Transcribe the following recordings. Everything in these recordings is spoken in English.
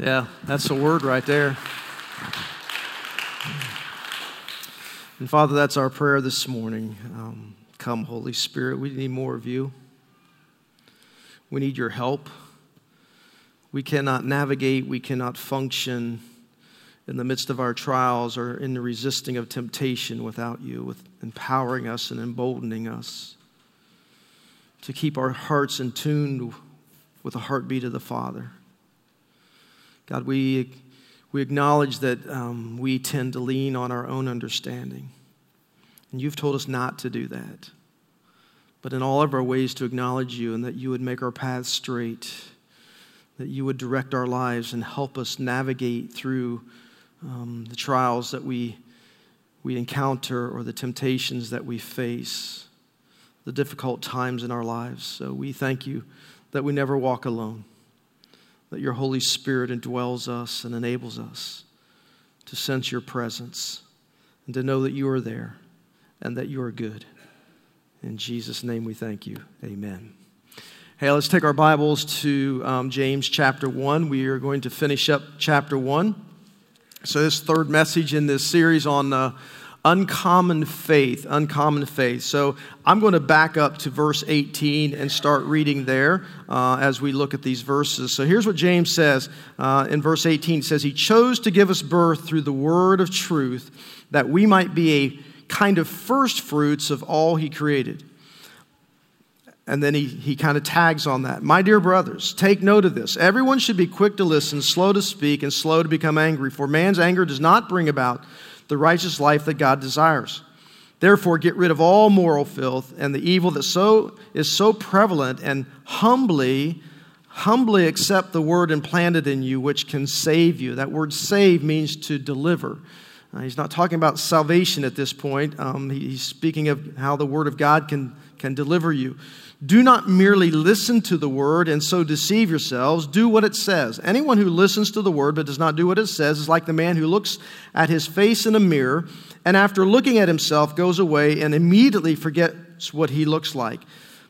Yeah, that's the word right there. And Father, that's our prayer this morning. Um, come, Holy Spirit. We need more of you. We need your help. We cannot navigate, we cannot function in the midst of our trials or in the resisting of temptation without you, with empowering us and emboldening us to keep our hearts in tune with the heartbeat of the Father. God, we, we acknowledge that um, we tend to lean on our own understanding. And you've told us not to do that. But in all of our ways to acknowledge you and that you would make our paths straight, that you would direct our lives and help us navigate through um, the trials that we, we encounter or the temptations that we face, the difficult times in our lives. So we thank you that we never walk alone, that your Holy Spirit indwells us and enables us to sense your presence and to know that you are there and that you are good. In Jesus' name we thank you. Amen. Hey, let's take our Bibles to um, James chapter 1. We are going to finish up chapter 1. So, this third message in this series on uh, uncommon faith, uncommon faith. So, I'm going to back up to verse 18 and start reading there uh, as we look at these verses. So, here's what James says uh, in verse 18 It says, He chose to give us birth through the word of truth that we might be a kind of first fruits of all he created. And then he, he kind of tags on that. My dear brothers, take note of this. Everyone should be quick to listen, slow to speak, and slow to become angry, for man's anger does not bring about the righteous life that God desires. Therefore, get rid of all moral filth and the evil that so is so prevalent, and humbly, humbly accept the word implanted in you, which can save you. That word save means to deliver. Uh, he's not talking about salvation at this point. Um, he's speaking of how the Word of God can, can deliver you. Do not merely listen to the Word and so deceive yourselves. Do what it says. Anyone who listens to the Word but does not do what it says is like the man who looks at his face in a mirror and after looking at himself goes away and immediately forgets what he looks like.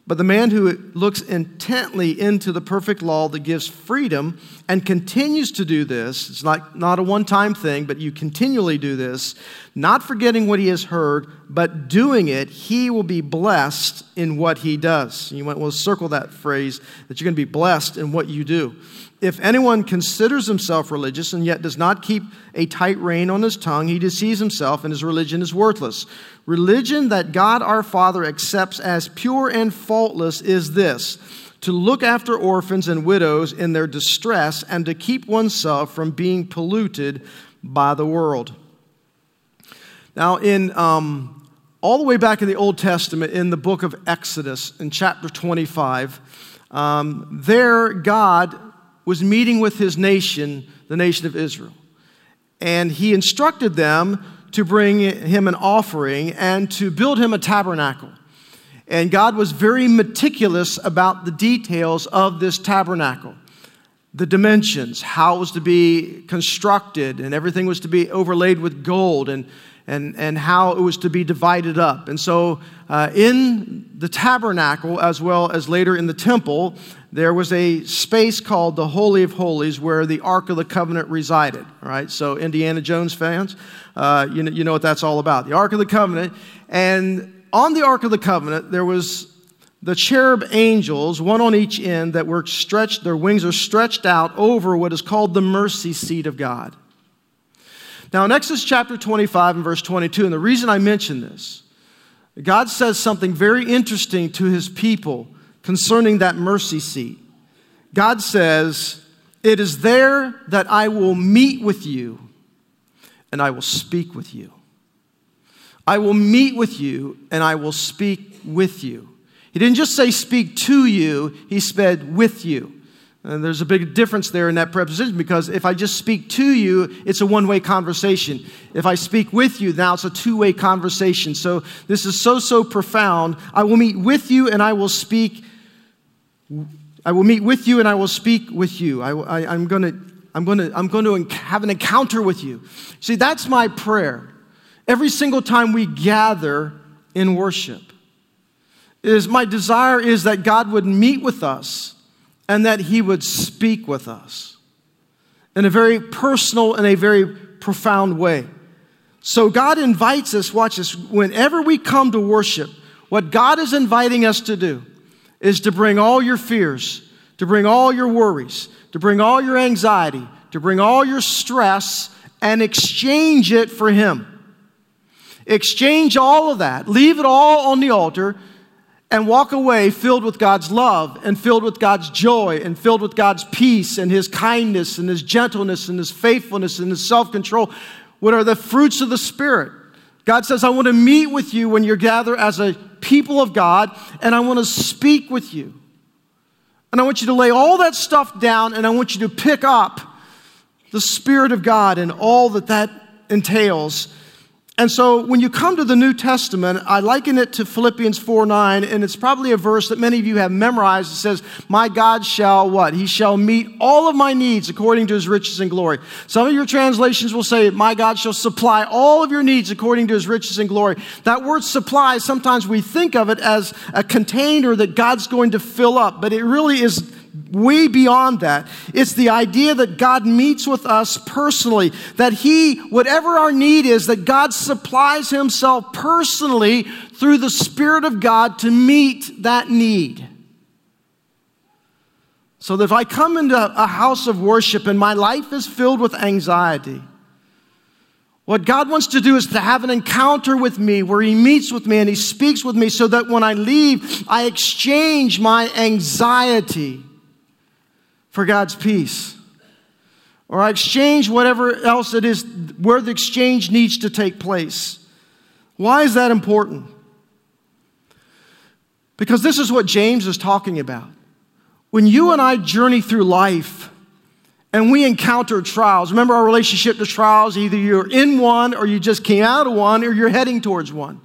But the man who looks intently into the perfect law that gives freedom and continues to do this, it's not, not a one time thing, but you continually do this, not forgetting what he has heard, but doing it, he will be blessed in what he does. You might to circle that phrase that you're going to be blessed in what you do. If anyone considers himself religious and yet does not keep a tight rein on his tongue, he deceives himself and his religion is worthless. Religion that God our Father accepts as pure and faultless is this to look after orphans and widows in their distress and to keep oneself from being polluted by the world. Now, in um, all the way back in the Old Testament, in the book of Exodus, in chapter 25, um, there God was meeting with his nation, the nation of Israel. And he instructed them to bring him an offering and to build him a tabernacle. And God was very meticulous about the details of this tabernacle the dimensions, how it was to be constructed, and everything was to be overlaid with gold, and, and, and how it was to be divided up. And so, uh, in the tabernacle, as well as later in the temple, there was a space called the Holy of Holies where the Ark of the Covenant resided. All right, so Indiana Jones fans, uh, you, know, you know what that's all about. The Ark of the Covenant. And on the Ark of the Covenant, there was the cherub angels, one on each end, that were stretched, their wings are stretched out over what is called the mercy seat of God. Now, in Exodus chapter 25 and verse 22, and the reason I mention this, God says something very interesting to his people concerning that mercy seat. God says, It is there that I will meet with you and I will speak with you. I will meet with you and I will speak with you. He didn't just say speak to you, he said with you. And there's a big difference there in that preposition because if I just speak to you, it's a one way conversation. If I speak with you, now it's a two way conversation. So this is so, so profound. I will meet with you and I will speak I will meet with you and I will speak with you. I, am going to I'm going to I'm going to have an encounter with you. See, that's my prayer. Every single time we gather in worship, is my desire is that God would meet with us and that He would speak with us. in a very personal and a very profound way. So God invites us, watch this, whenever we come to worship, what God is inviting us to do is to bring all your fears, to bring all your worries, to bring all your anxiety, to bring all your stress and exchange it for Him. Exchange all of that, leave it all on the altar, and walk away filled with God's love and filled with God's joy and filled with God's peace and His kindness and His gentleness and His faithfulness and His self control. What are the fruits of the Spirit? God says, I want to meet with you when you're gathered as a people of God, and I want to speak with you. And I want you to lay all that stuff down, and I want you to pick up the Spirit of God and all that that entails and so when you come to the New Testament, I liken it to Philippians 4 9, and it's probably a verse that many of you have memorized. It says, My God shall what? He shall meet all of my needs according to his riches and glory. Some of your translations will say, My God shall supply all of your needs according to his riches and glory. That word supply, sometimes we think of it as a container that God's going to fill up, but it really is way beyond that. It's the idea that God meets with us personally, that He, whatever our need is, that God supplies Himself personally through the Spirit of God to meet that need. So that if I come into a house of worship and my life is filled with anxiety, what God wants to do is to have an encounter with me where He meets with me and He speaks with me so that when I leave, I exchange my anxiety for God's peace. Or I exchange whatever else it is where the exchange needs to take place. Why is that important? Because this is what James is talking about. When you and I journey through life and we encounter trials, remember our relationship to trials, either you're in one or you just came out of one or you're heading towards one.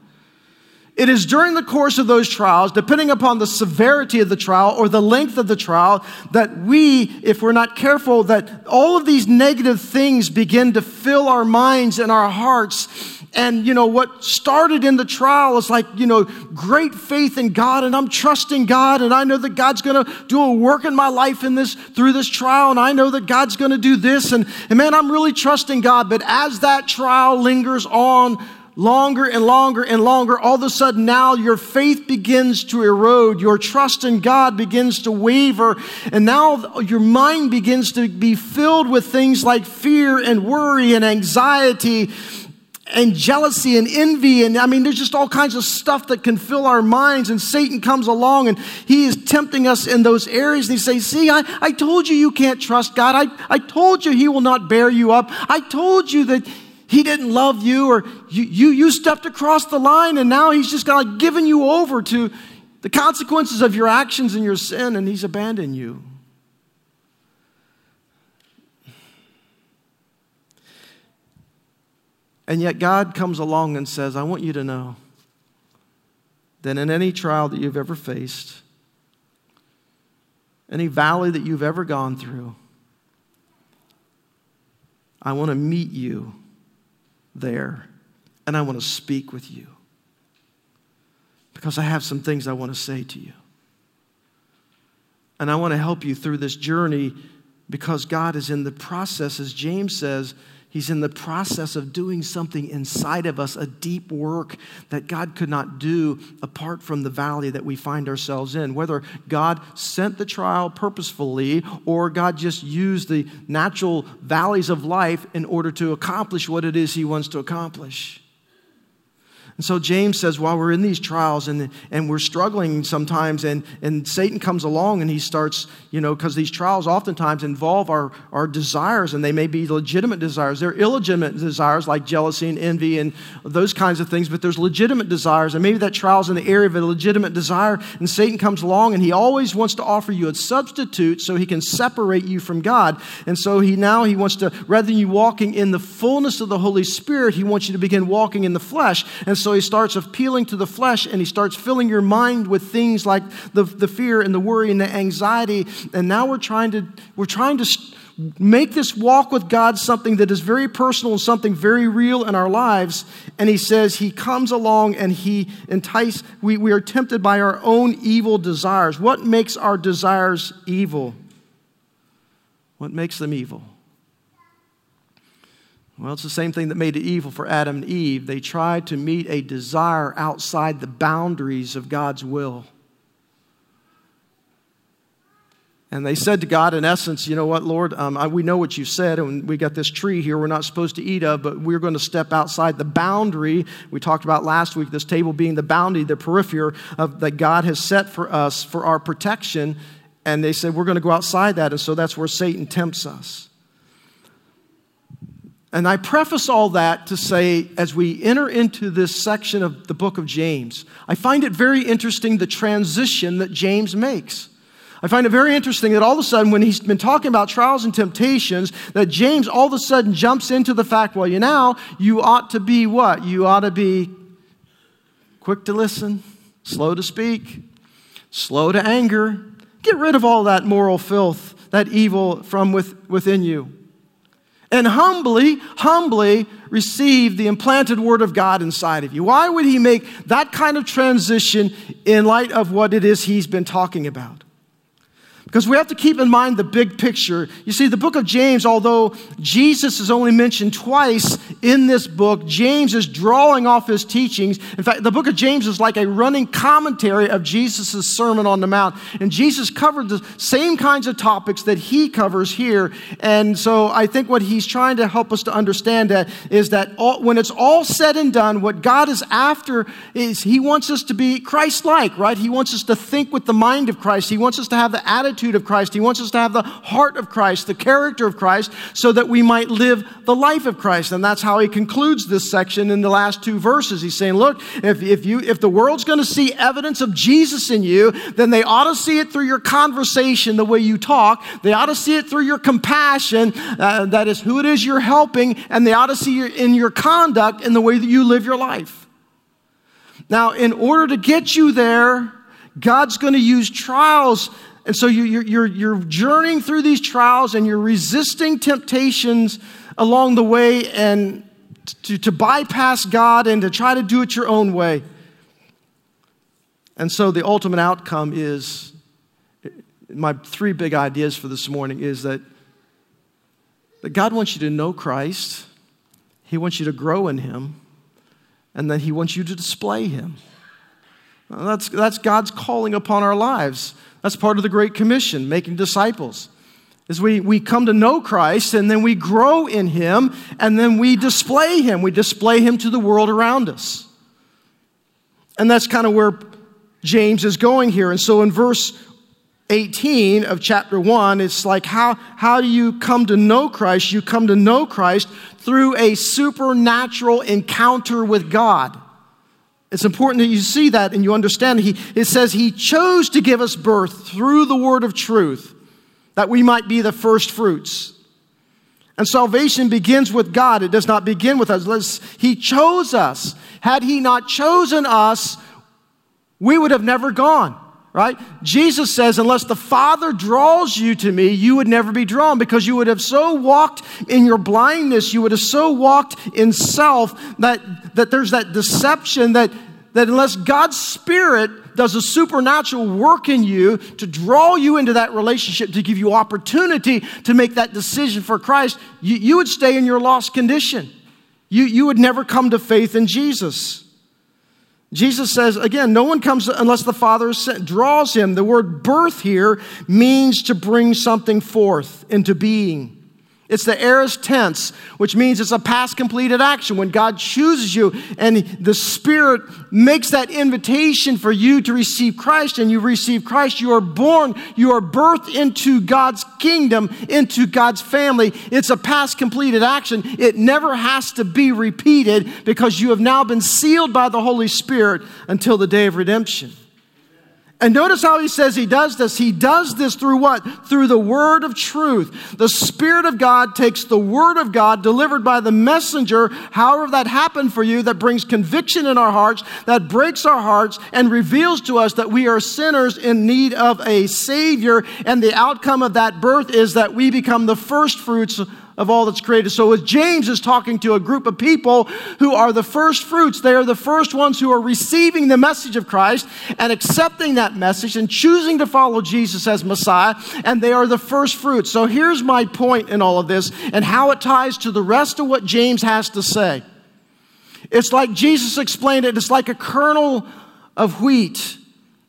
It is during the course of those trials, depending upon the severity of the trial or the length of the trial, that we, if we're not careful, that all of these negative things begin to fill our minds and our hearts. And, you know, what started in the trial is like, you know, great faith in God, and I'm trusting God, and I know that God's gonna do a work in my life in this, through this trial, and I know that God's gonna do this, and, and man, I'm really trusting God. But as that trial lingers on, longer and longer and longer, all of a sudden now your faith begins to erode. Your trust in God begins to waver. And now your mind begins to be filled with things like fear and worry and anxiety and jealousy and envy. And I mean, there's just all kinds of stuff that can fill our minds. And Satan comes along and he is tempting us in those areas. And he says, See, I, I told you you can't trust God. I, I told you he will not bear you up. I told you that he didn't love you or you, you, you stepped across the line and now he's just kind of given you over to the consequences of your actions and your sin and he's abandoned you. And yet God comes along and says, I want you to know that in any trial that you've ever faced, any valley that you've ever gone through, I want to meet you there, and I want to speak with you because I have some things I want to say to you. And I want to help you through this journey because God is in the process, as James says, He's in the process of doing something inside of us, a deep work that God could not do apart from the valley that we find ourselves in. Whether God sent the trial purposefully or God just used the natural valleys of life in order to accomplish what it is He wants to accomplish. And so James says, while we're in these trials and, and we're struggling sometimes, and, and Satan comes along and he starts, you know, because these trials oftentimes involve our, our desires, and they may be legitimate desires. They're illegitimate desires like jealousy and envy and those kinds of things, but there's legitimate desires. And maybe that trial's in the area of a legitimate desire, and Satan comes along and he always wants to offer you a substitute so he can separate you from God. And so he now he wants to, rather than you walking in the fullness of the Holy Spirit, he wants you to begin walking in the flesh. And so so he starts appealing to the flesh and he starts filling your mind with things like the, the fear and the worry and the anxiety. And now we're trying to, we're trying to make this walk with God something that is very personal and something very real in our lives. And he says he comes along and he entice, we, we are tempted by our own evil desires. What makes our desires evil? What makes them evil? Well, it's the same thing that made it evil for Adam and Eve. They tried to meet a desire outside the boundaries of God's will. And they said to God, in essence, you know what, Lord, um, I, we know what you said, and we got this tree here we're not supposed to eat of, but we're going to step outside the boundary. We talked about last week, this table being the boundary, the periphery of, that God has set for us for our protection. And they said, we're going to go outside that. And so that's where Satan tempts us. And I preface all that to say, as we enter into this section of the book of James, I find it very interesting the transition that James makes. I find it very interesting that all of a sudden, when he's been talking about trials and temptations, that James all of a sudden jumps into the fact, well, you know, you ought to be what? You ought to be quick to listen, slow to speak, slow to anger. Get rid of all that moral filth, that evil from with, within you. And humbly, humbly receive the implanted word of God inside of you. Why would he make that kind of transition in light of what it is he's been talking about? Because we have to keep in mind the big picture. You see, the book of James, although Jesus is only mentioned twice in this book, James is drawing off his teachings. In fact, the book of James is like a running commentary of Jesus' Sermon on the Mount. And Jesus covered the same kinds of topics that he covers here. And so I think what he's trying to help us to understand that is that all, when it's all said and done, what God is after is he wants us to be Christ like, right? He wants us to think with the mind of Christ, he wants us to have the attitude attitude of Christ. He wants us to have the heart of Christ, the character of Christ, so that we might live the life of Christ. And that's how he concludes this section in the last two verses. He's saying, look, if, if, you, if the world's going to see evidence of Jesus in you, then they ought to see it through your conversation, the way you talk. They ought to see it through your compassion, uh, that is who it is you're helping, and they ought to see it in your conduct in the way that you live your life. Now, in order to get you there, God's going to use trials and so you, are you're, you're journeying through these trials and you're resisting temptations along the way and to, to bypass God and to try to do it your own way. And so the ultimate outcome is my three big ideas for this morning is that, that God wants you to know Christ, He wants you to grow in Him, and then He wants you to display Him. That's, that's God's calling upon our lives. That's part of the Great Commission, making disciples. Is we, we come to know Christ and then we grow in Him and then we display Him. We display Him to the world around us. And that's kind of where James is going here. And so in verse 18 of chapter 1, it's like, how, how do you come to know Christ? You come to know Christ through a supernatural encounter with God. It's important that you see that and you understand. He, it says he chose to give us birth through the word of truth, that we might be the first fruits. And salvation begins with God. It does not begin with us. He chose us. Had he not chosen us, we would have never gone right? Jesus says, unless the Father draws you to me, you would never be drawn because you would have so walked in your blindness, you would have so walked in self that, that there's that deception that, that unless God's Spirit does a supernatural work in you to draw you into that relationship, to give you opportunity to make that decision for Christ, you, you would stay in your lost condition. You, you would never come to faith in Jesus. Jesus says, again, no one comes unless the Father draws him. The word birth here means to bring something forth into being. It's the aorist tense, which means it's a past completed action. When God chooses you and the Spirit makes that invitation for you to receive Christ and you receive Christ, you are born, you are birthed into God's kingdom, into God's family. It's a past completed action. It never has to be repeated because you have now been sealed by the Holy Spirit until the day of redemption. And notice how he says he does this. He does this through what? Through the word of truth. The Spirit of God takes the word of God delivered by the messenger, however that happened for you, that brings conviction in our hearts, that breaks our hearts, and reveals to us that we are sinners in need of a Savior. And the outcome of that birth is that we become the first fruits of all that's created. So, as James is talking to a group of people who are the first fruits, they are the first ones who are receiving the message of Christ and accepting that message and choosing to follow Jesus as Messiah, and they are the first fruits. So, here's my point in all of this and how it ties to the rest of what James has to say. It's like Jesus explained it, it's like a kernel of wheat.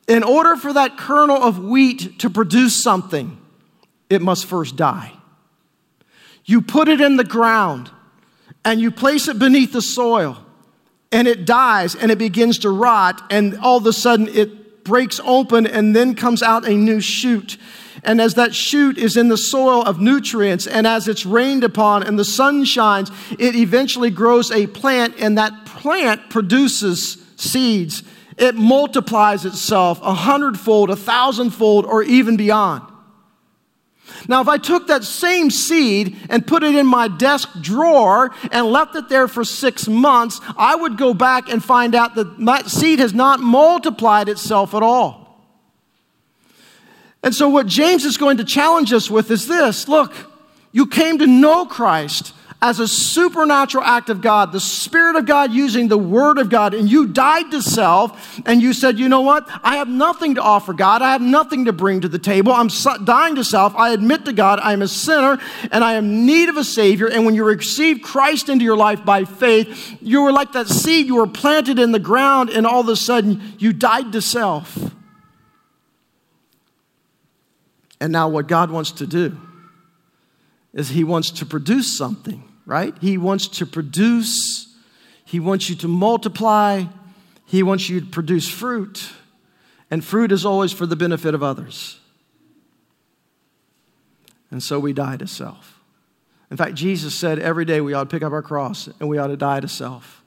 In order for that kernel of wheat to produce something, it must first die. You put it in the ground and you place it beneath the soil and it dies and it begins to rot and all of a sudden it breaks open and then comes out a new shoot. And as that shoot is in the soil of nutrients and as it's rained upon and the sun shines, it eventually grows a plant and that plant produces seeds. It multiplies itself a hundredfold, a thousandfold, or even beyond. Now, if I took that same seed and put it in my desk drawer and left it there for six months, I would go back and find out that that seed has not multiplied itself at all. And so, what James is going to challenge us with is this look, you came to know Christ as a supernatural act of God, the Spirit of God using the Word of God, and you died to self, and you said, You know what? I have nothing to offer God. I have nothing to bring to the table. I'm dying to self. I admit to God I am a sinner, and I am in need of a Savior. And when you receive Christ into your life by faith, you were like that seed you were planted in the ground, and all of a sudden you died to self. And now, what God wants to do is He wants to produce something right? He wants to produce, He wants you to multiply, He wants you to produce fruit. And fruit is always for the benefit of others. And so we die to self. In fact, Jesus said every day we ought to pick up our cross and we ought to die to self.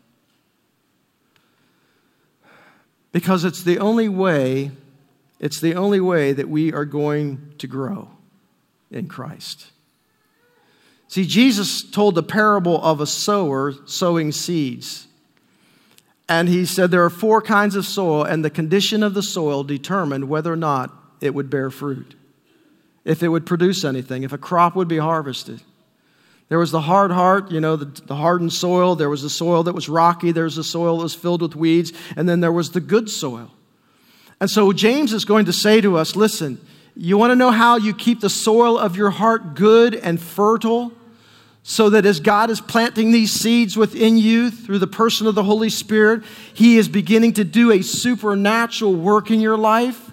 Because it's the only way, it's the only way that we are going to grow in Christ. See, Jesus told the parable of a sower sowing seeds. And he said there are four kinds of soil, and the condition of the soil determined whether or not it would bear fruit, if it would produce anything, if a crop would be harvested. There was the hard heart, you know, the, the hardened soil. There was the soil that was rocky. There was the soil that was filled with weeds. And then there was the good soil. And so James is going to say to us listen, you want to know how you keep the soil of your heart good and fertile? so that as God is planting these seeds within you through the person of the Holy Spirit, He is beginning to do a supernatural work in your life.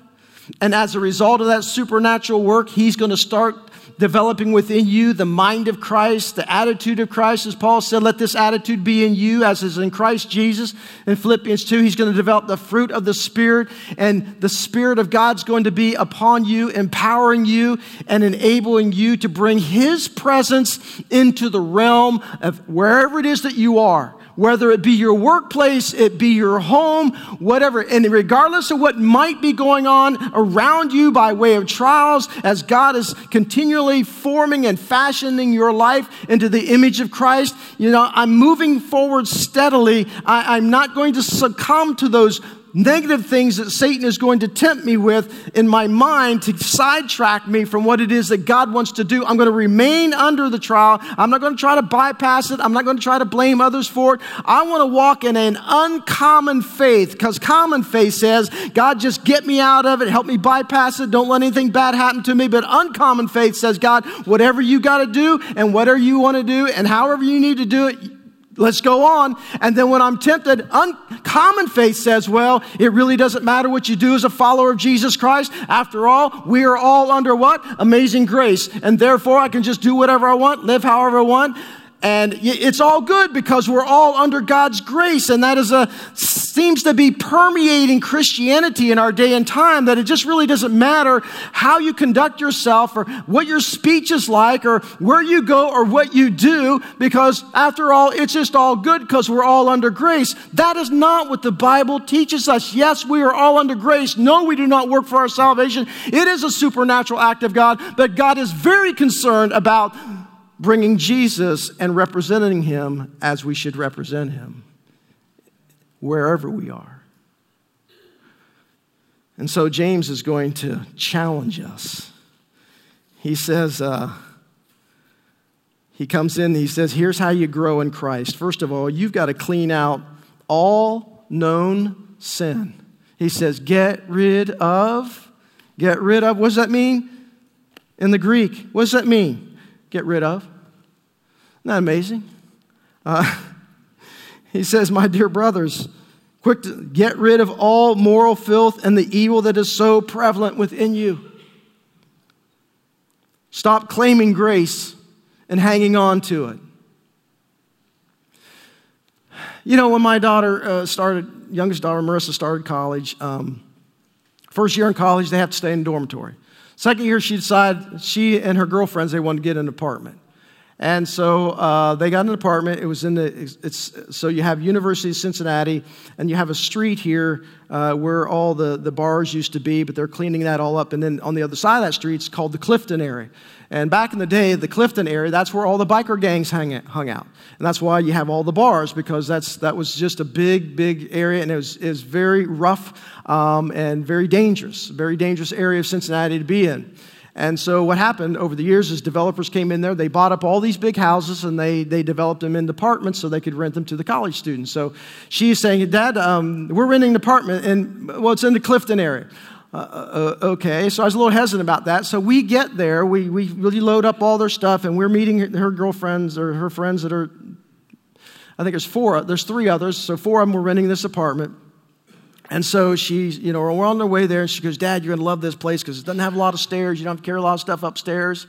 And as a result of that supernatural work, He's going to start developing within you the mind of Christ, the attitude of Christ. As Paul said, let this attitude be in you as is in Christ Jesus. In Philippians 2, he's going to develop the fruit of the Spirit, and the Spirit of God's going to be upon you, empowering you and enabling you to bring his presence into the realm of wherever it is that you are whether it be your workplace, it be your home, whatever. And regardless of what might be going on around you by way of trials, as God is continually forming and fashioning your life into the image of Christ, you know, I'm moving forward steadily. I, I'm not going to succumb to those negative things that Satan is going to tempt me with in my mind to sidetrack me from what it is that God wants to do. I'm going to remain under the trial. I'm not going to try to bypass it. I'm not going to try to blame others for it. I want to walk in an uncommon faith because common faith says, God, just get me out of it. Help me bypass it. Don't let anything bad happen to me. But uncommon faith says, God, whatever you got to do and whatever you want to do and however you need to do it, Let's go on. And then when I'm tempted, uncommon faith says, well, it really doesn't matter what you do as a follower of Jesus Christ. After all, we are all under what? Amazing grace. And therefore, I can just do whatever I want, live however I want. And it's all good because we're all under God's grace. And that is a, seems to be permeating Christianity in our day and time that it just really doesn't matter how you conduct yourself or what your speech is like or where you go or what you do because after all, it's just all good because we're all under grace. That is not what the Bible teaches us. Yes, we are all under grace. No, we do not work for our salvation. It is a supernatural act of God, but God is very concerned about bringing Jesus and representing him as we should represent him, wherever we are. And so James is going to challenge us. He says, uh, he comes in and he says, Here's how you grow in Christ. First of all, you've got to clean out all known sin. He says, Get rid of, get rid of. What does that mean in the Greek? What does that mean? Get rid of. Isn't that amazing? Uh, he says, My dear brothers, quick to get rid of all moral filth and the evil that is so prevalent within you. Stop claiming grace and hanging on to it. You know, when my daughter uh, started, youngest daughter, Marissa, started college, um, first year in college, they have to stay in dormitory. Second year, she decided she and her girlfriends, they wanted to get an apartment. And so uh, they got an apartment. It was in the, it's, so you have University of Cincinnati, and you have a street here uh, where all the, the bars used to be, but they're cleaning that all up. And then on the other side of that street, it's called the Clifton area. And back in the day, the Clifton area, that's where all the biker gangs hung, hung out. And that's why you have all the bars, because that's, that was just a big, big area, and it was, it was very rough um, and very dangerous, very dangerous area of Cincinnati to be in. And so what happened over the years is developers came in there, they bought up all these big houses and they, they developed them into apartments so they could rent them to the college students. So she's saying, Dad, um, we're renting an apartment and well, it's in the Clifton area. Uh, uh, uh, okay, so I was a little hesitant about that. So we get there, we, we really load up all their stuff, and we're meeting her girlfriends or her friends that are, I think there's four, there's three others, so four of them were renting this apartment. And so she's, you know, we're on the way there, and she goes, Dad, you're going to love this place because it doesn't have a lot of stairs. You don't have to carry a lot of stuff upstairs.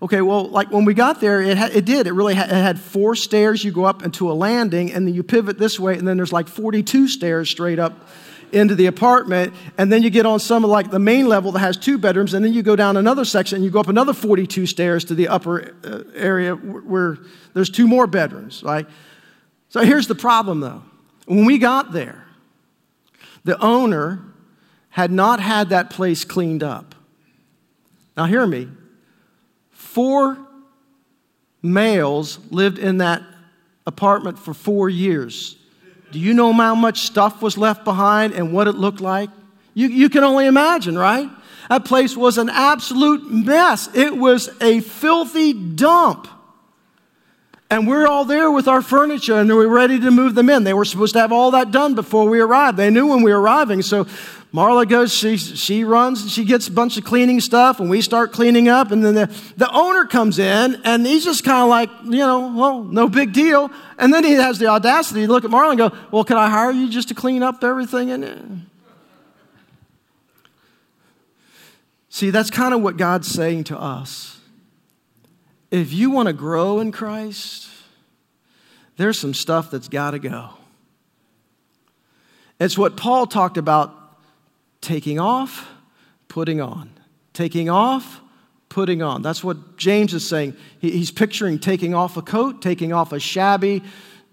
Okay, well, like when we got there, it, ha- it did. It really ha- it had four stairs. You go up into a landing, and then you pivot this way, and then there's like 42 stairs straight up into the apartment, and then you get on some of like the main level that has two bedrooms, and then you go down another section and you go up another 42 stairs to the upper uh, area where there's two more bedrooms, right? So here's the problem though. When we got there, the owner had not had that place cleaned up. Now, hear me. Four males lived in that apartment for four years. Do you know how much stuff was left behind and what it looked like? You, you can only imagine, right? That place was an absolute mess. It was a filthy dump. And we're all there with our furniture and we're ready to move them in. They were supposed to have all that done before we arrived. They knew when we were arriving. So Marla goes, she, she runs and she gets a bunch of cleaning stuff and we start cleaning up. And then the, the owner comes in and he's just kind of like, you know, well, no big deal. And then he has the audacity to look at Marla and go, well, can I hire you just to clean up everything in it? See, that's kind of what God's saying to us. If you want to grow in Christ, there's some stuff that's got to go. It's what Paul talked about taking off, putting on. Taking off, putting on. That's what James is saying. He's picturing taking off a coat, taking off a shabby,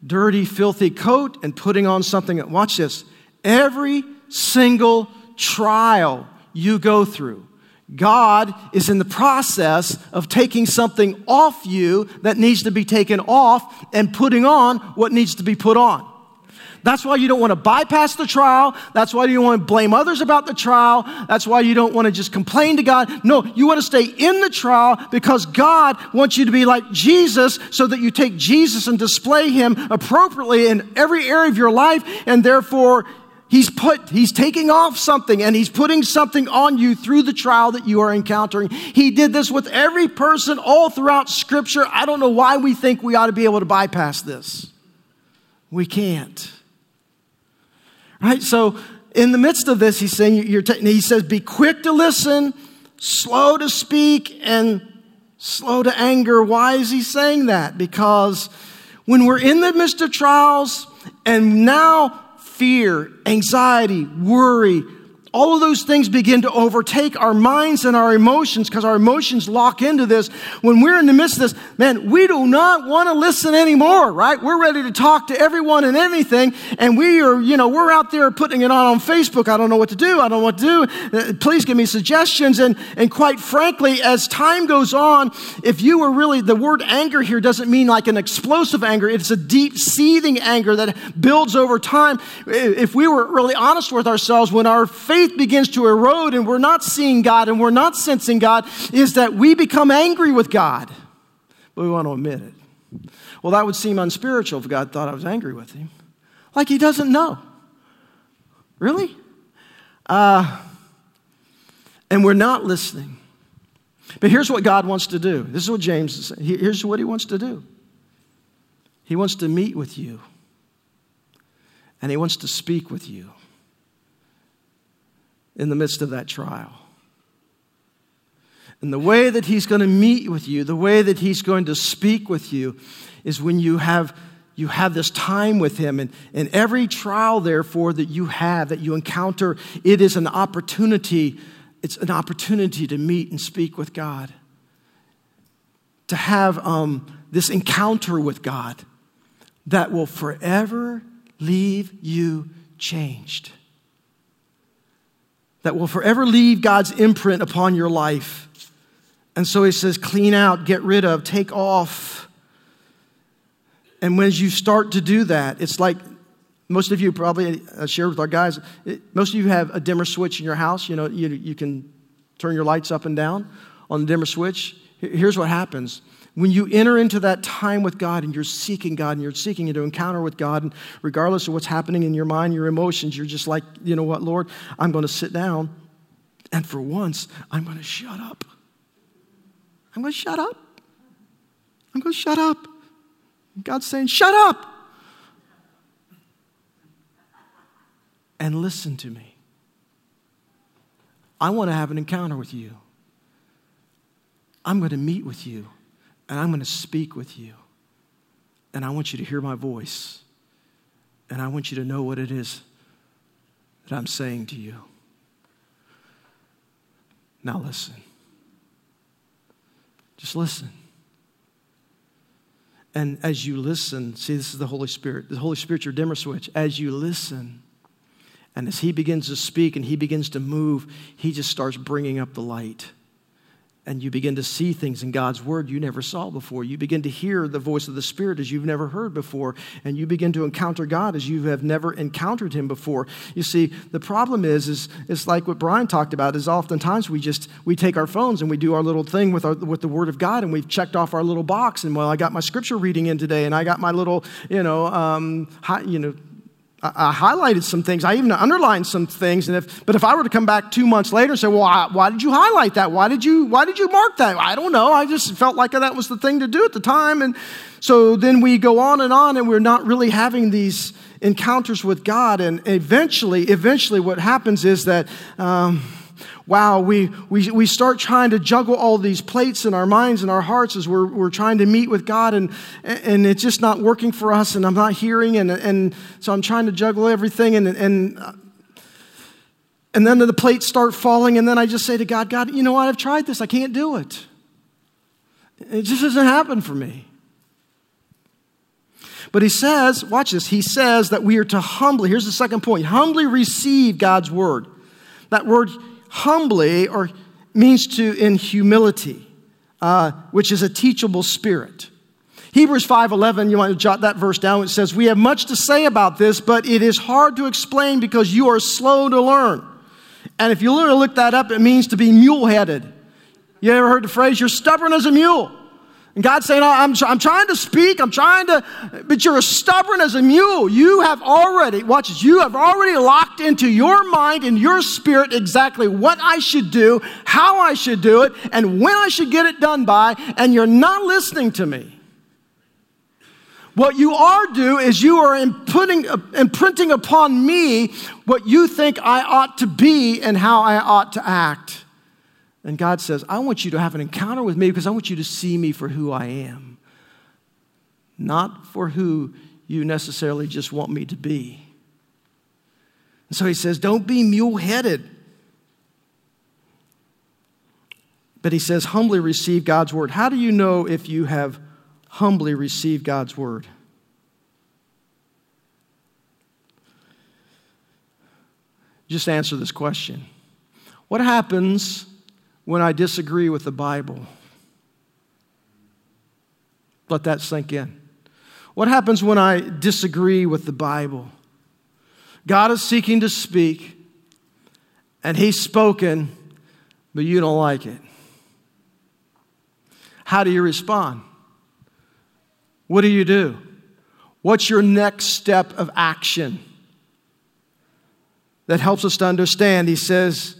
dirty, filthy coat, and putting on something. Watch this. Every single trial you go through, God is in the process of taking something off you that needs to be taken off and putting on what needs to be put on. That's why you don't want to bypass the trial. That's why you don't want to blame others about the trial. That's why you don't want to just complain to God. No, you want to stay in the trial because God wants you to be like Jesus so that you take Jesus and display him appropriately in every area of your life and therefore He's put, he's taking off something and he's putting something on you through the trial that you are encountering. He did this with every person all throughout scripture. I don't know why we think we ought to be able to bypass this. We can't. Right? So, in the midst of this, he's saying, you're t- he says, be quick to listen, slow to speak, and slow to anger. Why is he saying that? Because when we're in the midst of trials, and now fear, anxiety, worry, all of those things begin to overtake our minds and our emotions because our emotions lock into this. When we're in the midst of this, man, we do not want to listen anymore, right? We're ready to talk to everyone and anything. And we are, you know, we're out there putting it on on Facebook. I don't know what to do. I don't know what to do. Uh, please give me suggestions. And, and quite frankly, as time goes on, if you were really, the word anger here doesn't mean like an explosive anger. It's a deep seething anger that builds over time. If we were really honest with ourselves, when our faith begins to erode and we're not seeing God and we're not sensing God is that we become angry with God. but we want to admit it. Well, that would seem unspiritual if God thought I was angry with him. Like he doesn't know. Really? Uh, and we're not listening. But here's what God wants to do. This is what James is saying. Here's what he wants to do. He wants to meet with you. And he wants to speak with you in the midst of that trial. And the way that he's going to meet with you, the way that he's going to speak with you, is when you have, you have this time with him. And, and every trial, therefore, that you have, that you encounter, it is an opportunity. It's an opportunity to meet and speak with God, to have um, this encounter with God that will forever leave you changed, that will forever leave God's imprint upon your life. And so he says, clean out, get rid of, take off. And when you start to do that, it's like most of you probably uh, share with our guys, it, most of you have a dimmer switch in your house. You know, you, you can turn your lights up and down on the dimmer switch. Here's what happens when you enter into that time with God and you're seeking God and you're seeking to encounter with God, and regardless of what's happening in your mind, your emotions, you're just like, you know what, Lord, I'm going to sit down and for once, I'm going to shut up. I'm going to shut up. I'm going to shut up. God's saying, shut up and listen to me. I want to have an encounter with you. I'm going to meet with you and I'm going to speak with you. And I want you to hear my voice. And I want you to know what it is that I'm saying to you. Now listen. Just listen. And as you listen, see, this is the Holy Spirit. The Holy Spirit, your dimmer switch. As you listen, and as He begins to speak and He begins to move, He just starts bringing up the light and you begin to see things in God's Word you never saw before. You begin to hear the voice of the Spirit as you've never heard before, and you begin to encounter God as you have never encountered Him before. You see, the problem is, is it's like what Brian talked about. Is oftentimes we just we take our phones and we do our little thing with our, with the Word of God, and we've checked off our little box. And well, I got my Scripture reading in today, and I got my little you know um, high, you know I, highlighted some things. I even underlined some things. And if, but if I were to come back two months later and say, "Well, I, why did you highlight that? Why did you Why did you mark that?" I don't know. I just felt like that was the thing to do at the time. And so then we go on and on, and we're not really having these encounters with God. And eventually, eventually, what happens is that. Um, wow, we, we, we start trying to juggle all these plates in our minds and our hearts as we're, we're trying to meet with God, and, and it's just not working for us, and I'm not hearing, and, and so I'm trying to juggle everything, and, and, and then the plates start falling, and then I just say to God, God, you know what? I've tried this. I can't do it. It just doesn't happen for me. But he says, watch this, he says that we are to humbly, here's the second point, humbly receive God's word. That word humbly or means to in humility, uh, which is a teachable spirit. Hebrews 5:11, you want to jot that verse down. It says, "We have much to say about this, but it is hard to explain because you are slow to learn." And if you look that up, it means to be mule-headed. You ever heard the phrase, "You're stubborn as a mule"? And God's saying, oh, I'm, I'm trying to speak, I'm trying to, but you're as stubborn as a mule. You have already, watch this, you have already locked into your mind and your spirit exactly what I should do, how I should do it, and when I should get it done by, and you're not listening to me. What you are doing is you are imprinting, uh, imprinting upon me what you think I ought to be and how I ought to act. And God says, I want you to have an encounter with me because I want you to see me for who I am, not for who you necessarily just want me to be. And so he says, Don't be mule headed. But he says, Humbly receive God's word. How do you know if you have humbly received God's word? Just answer this question. What happens when I disagree with the Bible. Let that sink in. What happens when I disagree with the Bible? God is seeking to speak, and He's spoken, but you don't like it. How do you respond? what do you do? What's your next step of action? That helps us to understand. He says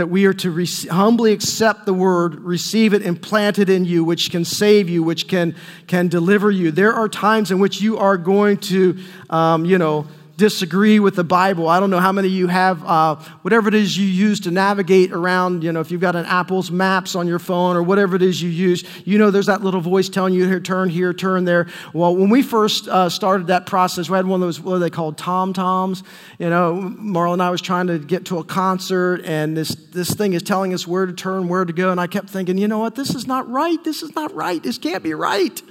that we are to humbly accept the word, receive it, and plant it in you, which can save you, which can, can deliver you. There are times in which you are going to, um, you know, disagree with the Bible. I don't know how many of you have uh, whatever it is you use to navigate around. You know, if you've got an Apple's Maps on your phone or whatever it is you use, you know there's that little voice telling you here, turn here, turn there. Well, when we first uh, started that process, we had one of those what are they called TomToms. You know, Marla and I was trying to get to a concert, and this this thing is telling us where to turn, where to go, and I kept thinking, you know what, this is not right. This is not right. This can't be right.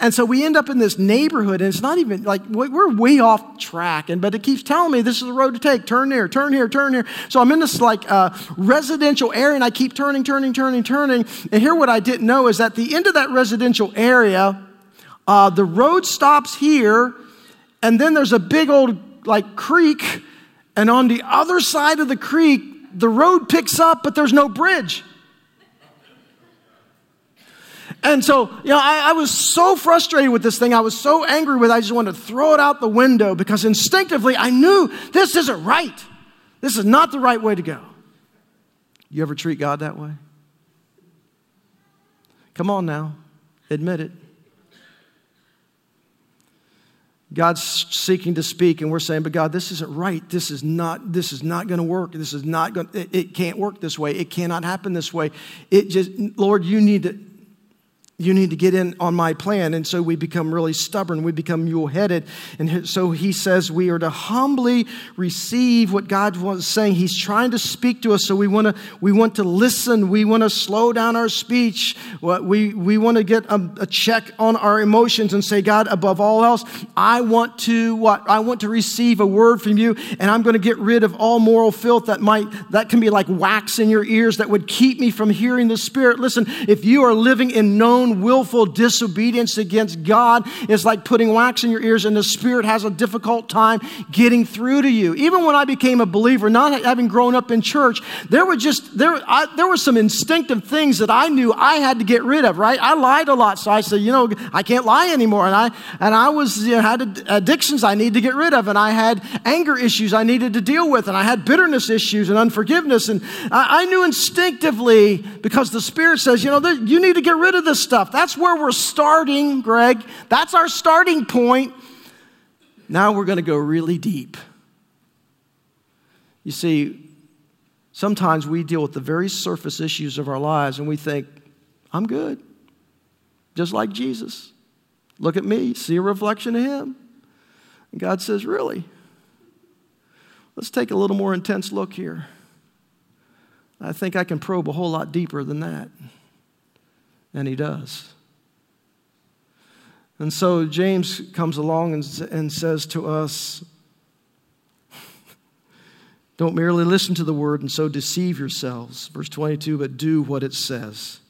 And so we end up in this neighborhood, and it's not even like we're way off track. And but it keeps telling me this is the road to take. Turn here, turn here, turn here. So I'm in this like uh, residential area, and I keep turning, turning, turning, turning. And here, what I didn't know is at the end of that residential area, uh, the road stops here, and then there's a big old like creek, and on the other side of the creek, the road picks up, but there's no bridge. And so, you know, I, I, was so frustrated with this thing. I was so angry with it. I just wanted to throw it out the window because instinctively I knew this isn't right. This is not the right way to go. You ever treat God that way? Come on now, admit it. God's seeking to speak, and we're saying, "But God, this isn't right. This is not. This is not going to work. This is not going. It, it can't work this way. It cannot happen this way. It just, Lord, you need to you need to get in on my plan. And so we become really stubborn. We become mule headed. And so he says we are to humbly receive what God was saying. He's trying to speak to us. So we want to, we want to listen. We want to slow down our speech. We, we want to get a, a check on our emotions and say, God, above all else, I want to what? I want to receive a word from you. And I'm going to get rid of all moral filth that might, that can be like wax in your ears that would keep me from hearing the Spirit. Listen, if you are living in known own willful disobedience against God is like putting wax in your ears, and the Spirit has a difficult time getting through to you. Even when I became a believer, not having grown up in church, there were just there I, there were some instinctive things that I knew I had to get rid of. Right? I lied a lot, so I said, you know, I can't lie anymore, and I and I was you know, had addictions I need to get rid of, and I had anger issues I needed to deal with, and I had bitterness issues and unforgiveness, and I, I knew instinctively because the Spirit says, you know, you need to get rid of this stuff stuff. That's where we're starting, Greg. That's our starting point. Now we're going to go really deep. You see, sometimes we deal with the very surface issues of our lives and we think, I'm good, just like Jesus. Look at me, see a reflection of Him. And God says, Really? Let's take a little more intense look here. I think I can probe a whole lot deeper than that. And he does. And so James comes along and, and says to us, Don't merely listen to the word and so deceive yourselves. Verse 22, but do what it says.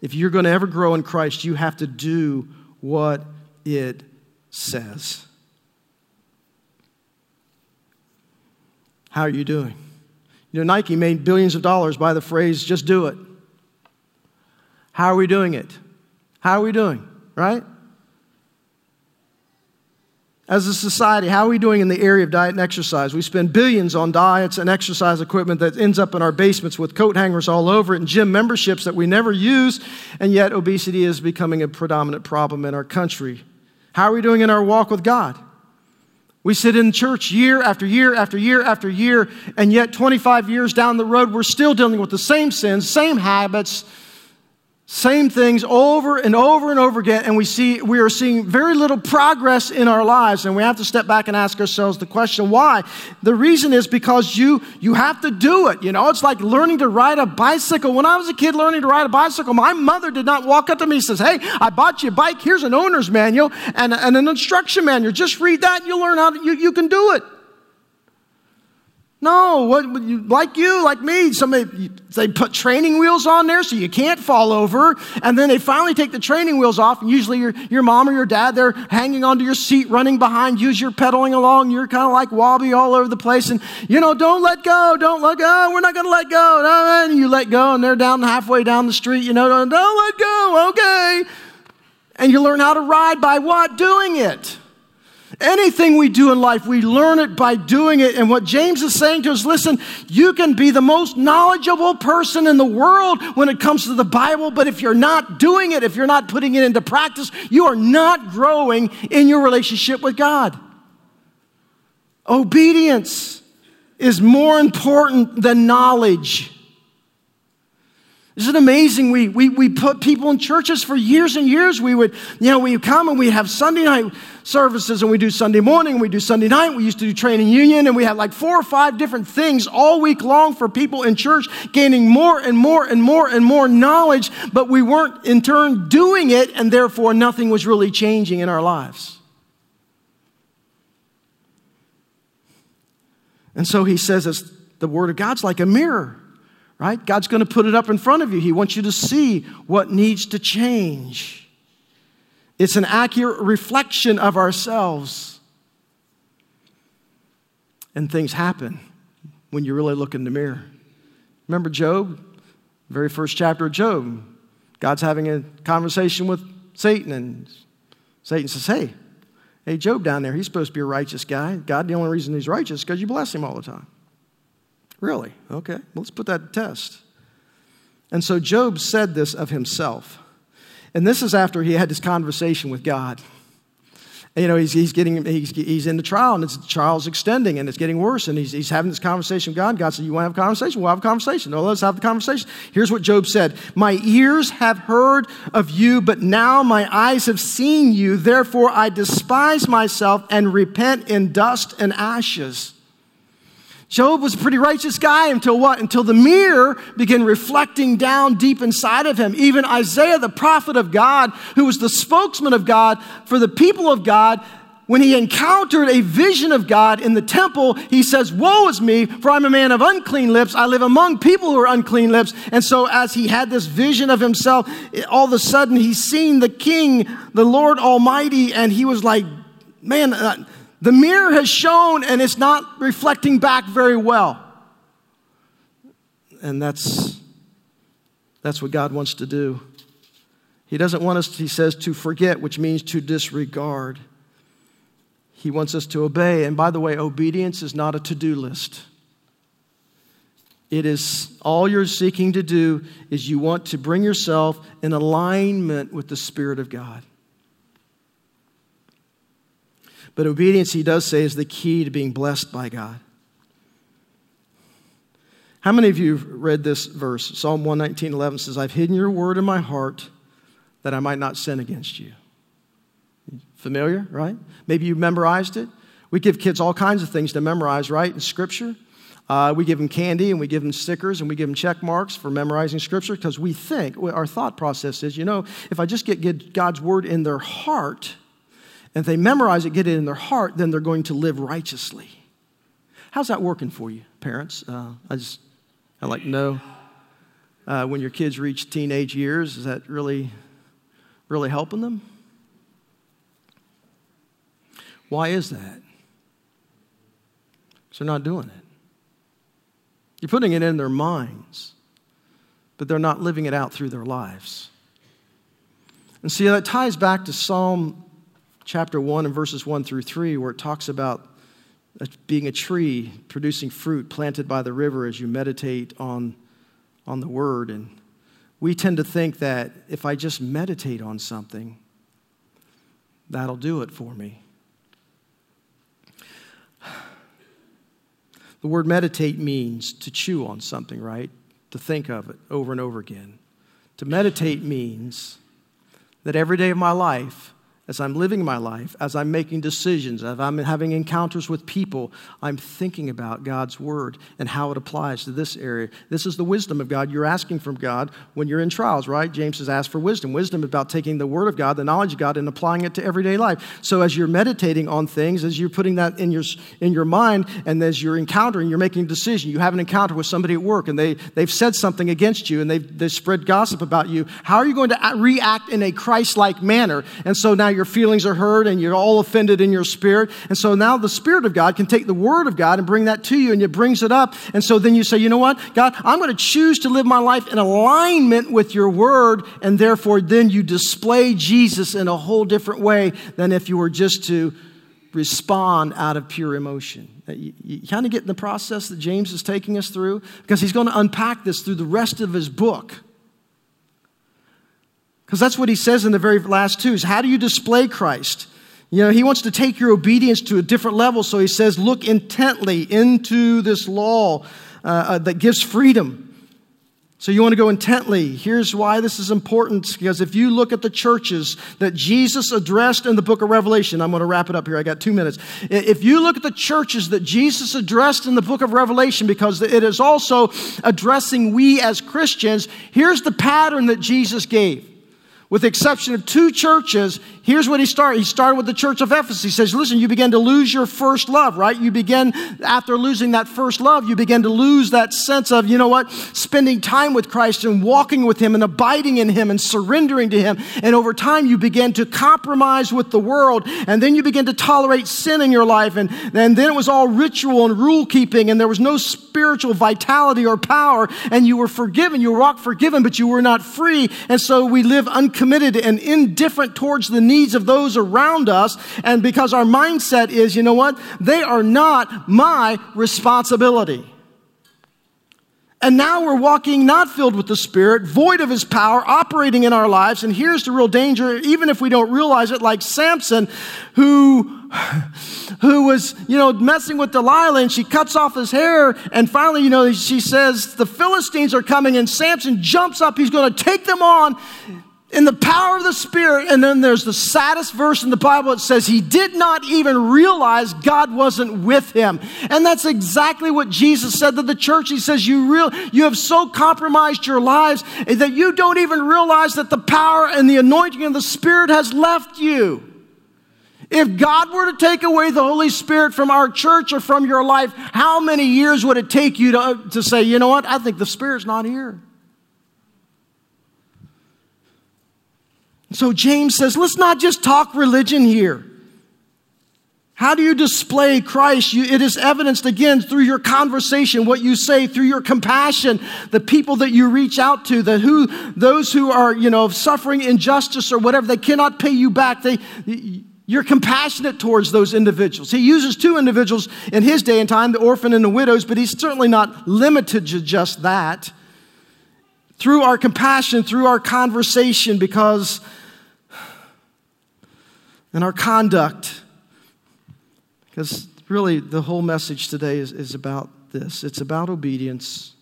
If you're going to ever grow in Christ, you have to do what it says. How are you doing? You know, Nike made billions of dollars by the phrase, just do it. How are we doing it? How are we doing? Right? As a society, how are we doing in the area of diet and exercise? We spend billions on diets and exercise equipment that ends up in our basements with coat hangers all over it and gym memberships that we never use, and yet obesity is becoming a predominant problem in our country. How are we doing in our walk with God? We sit in church year after year after year after year, and yet 25 years down the road, we're still dealing with the same sins, same habits, same things over and over and over again and we see we are seeing very little progress in our lives and we have to step back and ask ourselves the question why? The reason is because you you have to do it you know? It's like learning to ride a bicycle. When i was a kid learning to ride a bicycle my mother did not walk up to me and says hey i bought you a bike. Here's an owner's manual and, and an instruction manual. Just read that you'll learn how to, you, you can do it no, what, like you, like me, somebody, they put training wheels on there so you can't fall over. And then they finally take the training wheels off. And usually your, your mom or your dad, they're hanging onto your seat, running behind you as you're pedaling along. You're kind of like wobbly all over the place. And, you know, don't let go, don't let go. We're not going to let go. And you let go and they're down halfway down the street, you know, don't let go. Okay. And you learn how to ride by what? Doing it. Anything we do in life, we learn it by doing it. And what James is saying to us listen, you can be the most knowledgeable person in the world when it comes to the Bible, but if you're not doing it, if you're not putting it into practice, you are not growing in your relationship with God. Obedience is more important than knowledge. Isn't it amazing? We, we, we put people in churches for years and years. We would, you know, we come and we have Sunday night services and we do Sunday morning and we do Sunday night. We used to do training union and we had like four or five different things all week long for people in church gaining more and more and more and more knowledge, but we weren't in turn doing it and therefore nothing was really changing in our lives. And so he says, it's, the Word of God's like a mirror right? God's going to put it up in front of you. He wants you to see what needs to change. It's an accurate reflection of ourselves. And things happen when you really look in the mirror. Remember Job? Very first chapter of Job. God's having a conversation with Satan, and Satan says, Hey, hey, Job down there, he's supposed to be a righteous guy. God, the only reason he's righteous is because you bless him all the time. Really? Okay, well, let's put that to test. And so Job said this of himself. And this is after he had this conversation with God. And, you know, he's, he's getting, he's, he's in the trial and it's, the trial's extending and it's getting worse. And he's, he's having this conversation with God. God said, You want to have a conversation? We'll have a conversation. No, let's have the conversation. Here's what Job said My ears have heard of you, but now my eyes have seen you. Therefore I despise myself and repent in dust and ashes. Job was a pretty righteous guy until what? Until the mirror began reflecting down deep inside of him. Even Isaiah, the prophet of God, who was the spokesman of God for the people of God, when he encountered a vision of God in the temple, he says, Woe is me, for I'm a man of unclean lips. I live among people who are unclean lips. And so, as he had this vision of himself, all of a sudden he's seen the king, the Lord Almighty, and he was like, Man, uh, the mirror has shown and it's not reflecting back very well. And that's, that's what God wants to do. He doesn't want us, he says, to forget, which means to disregard. He wants us to obey. And by the way, obedience is not a to do list. It is all you're seeking to do is you want to bring yourself in alignment with the Spirit of God. But obedience, he does say, is the key to being blessed by God. How many of you have read this verse? Psalm 119 11 says, I've hidden your word in my heart that I might not sin against you. Familiar, right? Maybe you memorized it. We give kids all kinds of things to memorize, right? In Scripture. Uh, we give them candy and we give them stickers and we give them check marks for memorizing Scripture because we think, our thought process is, you know, if I just get God's word in their heart, and if they memorize it, get it in their heart, then they're going to live righteously. How's that working for you, parents? Uh, I just, I like know uh, when your kids reach teenage years, is that really, really helping them? Why is that? Because they're not doing it. You're putting it in their minds, but they're not living it out through their lives. And see, that ties back to Psalm chapter 1 and verses 1 through 3, where it talks about being a tree producing fruit planted by the river as you meditate on, on the word. And we tend to think that if I just meditate on something, that'll do it for me. The word meditate means to chew on something, right? To think of it over and over again. To meditate means that every day of my life, as I'm living my life, as I'm making decisions, as I'm having encounters with people, I'm thinking about God's word and how it applies to this area. This is the wisdom of God you're asking from God when you're in trials, right? James says, ask for wisdom. Wisdom about taking the word of God, the knowledge of God, and applying it to everyday life. So as you're meditating on things, as you're putting that in your, in your mind, and as you're encountering, you're making a decision. You have an encounter with somebody at work, and they, they've said something against you, and they've, they've spread gossip about you. How are you going to react in a Christ like manner? And so now your feelings are hurt and you're all offended in your spirit. And so now the Spirit of God can take the Word of God and bring that to you and it brings it up. And so then you say, you know what, God, I'm going to choose to live my life in alignment with your Word. And therefore, then you display Jesus in a whole different way than if you were just to respond out of pure emotion. You, you kind of get in the process that James is taking us through because he's going to unpack this through the rest of his book. Because that's what he says in the very last two is how do you display Christ? You know, he wants to take your obedience to a different level. So he says, look intently into this law uh, uh, that gives freedom. So you want to go intently. Here's why this is important because if you look at the churches that Jesus addressed in the book of Revelation, I'm going to wrap it up here. I got two minutes. If you look at the churches that Jesus addressed in the book of Revelation, because it is also addressing we as Christians, here's the pattern that Jesus gave. With the exception of two churches, here's what he started. He started with the church of Ephesus. He says, Listen, you begin to lose your first love, right? You begin, after losing that first love, you begin to lose that sense of, you know what, spending time with Christ and walking with Him and abiding in Him and surrendering to Him. And over time, you begin to compromise with the world. And then you begin to tolerate sin in your life. And, and then it was all ritual and rule keeping, and there was no spiritual vitality or power. And you were forgiven. You were walked forgiven, but you were not free. And so we live uncommitted and indifferent towards the needs of those around us. And because our mindset is, you know what? They are not my responsibility. And now we're walking not filled with the Spirit, void of His power, operating in our lives. And here's the real danger, even if we don't realize it, like Samson, who, who was, you know, messing with Delilah and she cuts off his hair. And finally, you know, she says, The Philistines are coming. And Samson jumps up. He's going to take them on in the power of the Spirit. And then there's the saddest verse in the Bible. It says he did not even realize God wasn't with him. And that's exactly what Jesus said to the church. He says, you, real, you have so compromised your lives that you don't even realize that the power and the anointing of the Spirit has left you. If God were to take away the Holy Spirit from our church or from your life, how many years would it take you to, uh, to say, you know what, I think the Spirit's not here? So James says, let's not just talk religion here. How do you display Christ? You, it is evidenced again through your conversation, what you say, through your compassion, the people that you reach out to, the who, those who are, you know, suffering injustice or whatever, they cannot pay you back. They, you're compassionate towards those individuals. He uses two individuals in his day and time, the orphan and the widows, but he's certainly not limited to just that. Through our compassion, through our conversation, because and our conduct. Because really, the whole message today is, is about this it's about obedience,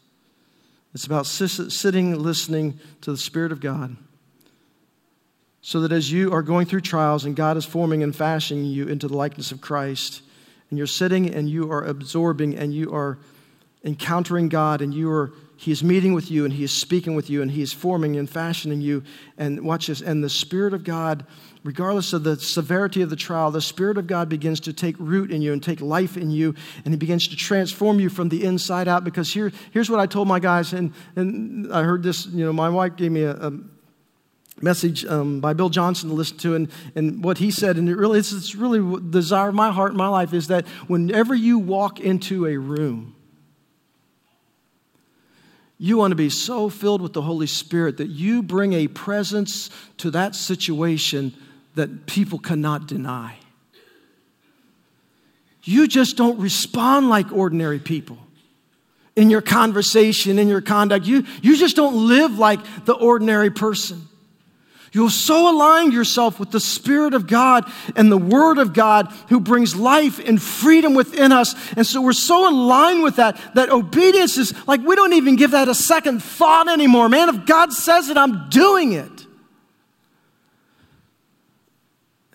it's about sitting, listening to the Spirit of God. So that as you are going through trials and God is forming and fashioning you into the likeness of Christ, and you're sitting and you are absorbing and you are encountering God and you are he is meeting with you and he is speaking with you and he is forming and fashioning you and watch this and the spirit of god regardless of the severity of the trial, the Spirit of God begins to take root in you and take life in you, and He begins to transform you from the inside out. Because here, here's what I told my guys, and, and I heard this, you know, my wife gave me a, a message um, by Bill Johnson to listen to, and, and what he said, and it really, it's, it's really the desire of my heart and my life is that whenever you walk into a room, you want to be so filled with the Holy Spirit that you bring a presence to that situation that people cannot deny. You just don't respond like ordinary people in your conversation, in your conduct. You, you just don't live like the ordinary person. You'll so align yourself with the Spirit of God and the Word of God who brings life and freedom within us. And so we're so aligned with that that obedience is like we don't even give that a second thought anymore. Man, if God says it, I'm doing it.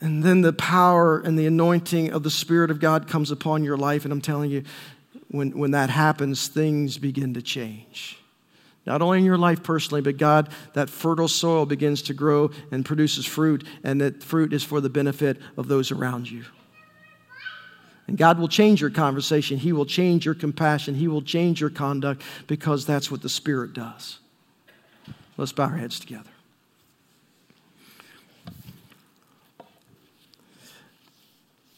And then the power and the anointing of the Spirit of God comes upon your life. And I'm telling you, when, when that happens, things begin to change. Not only in your life personally, but God, that fertile soil begins to grow and produces fruit, and that fruit is for the benefit of those around you. And God will change your conversation. He will change your compassion. He will change your conduct because that's what the Spirit does. Let's bow our heads together.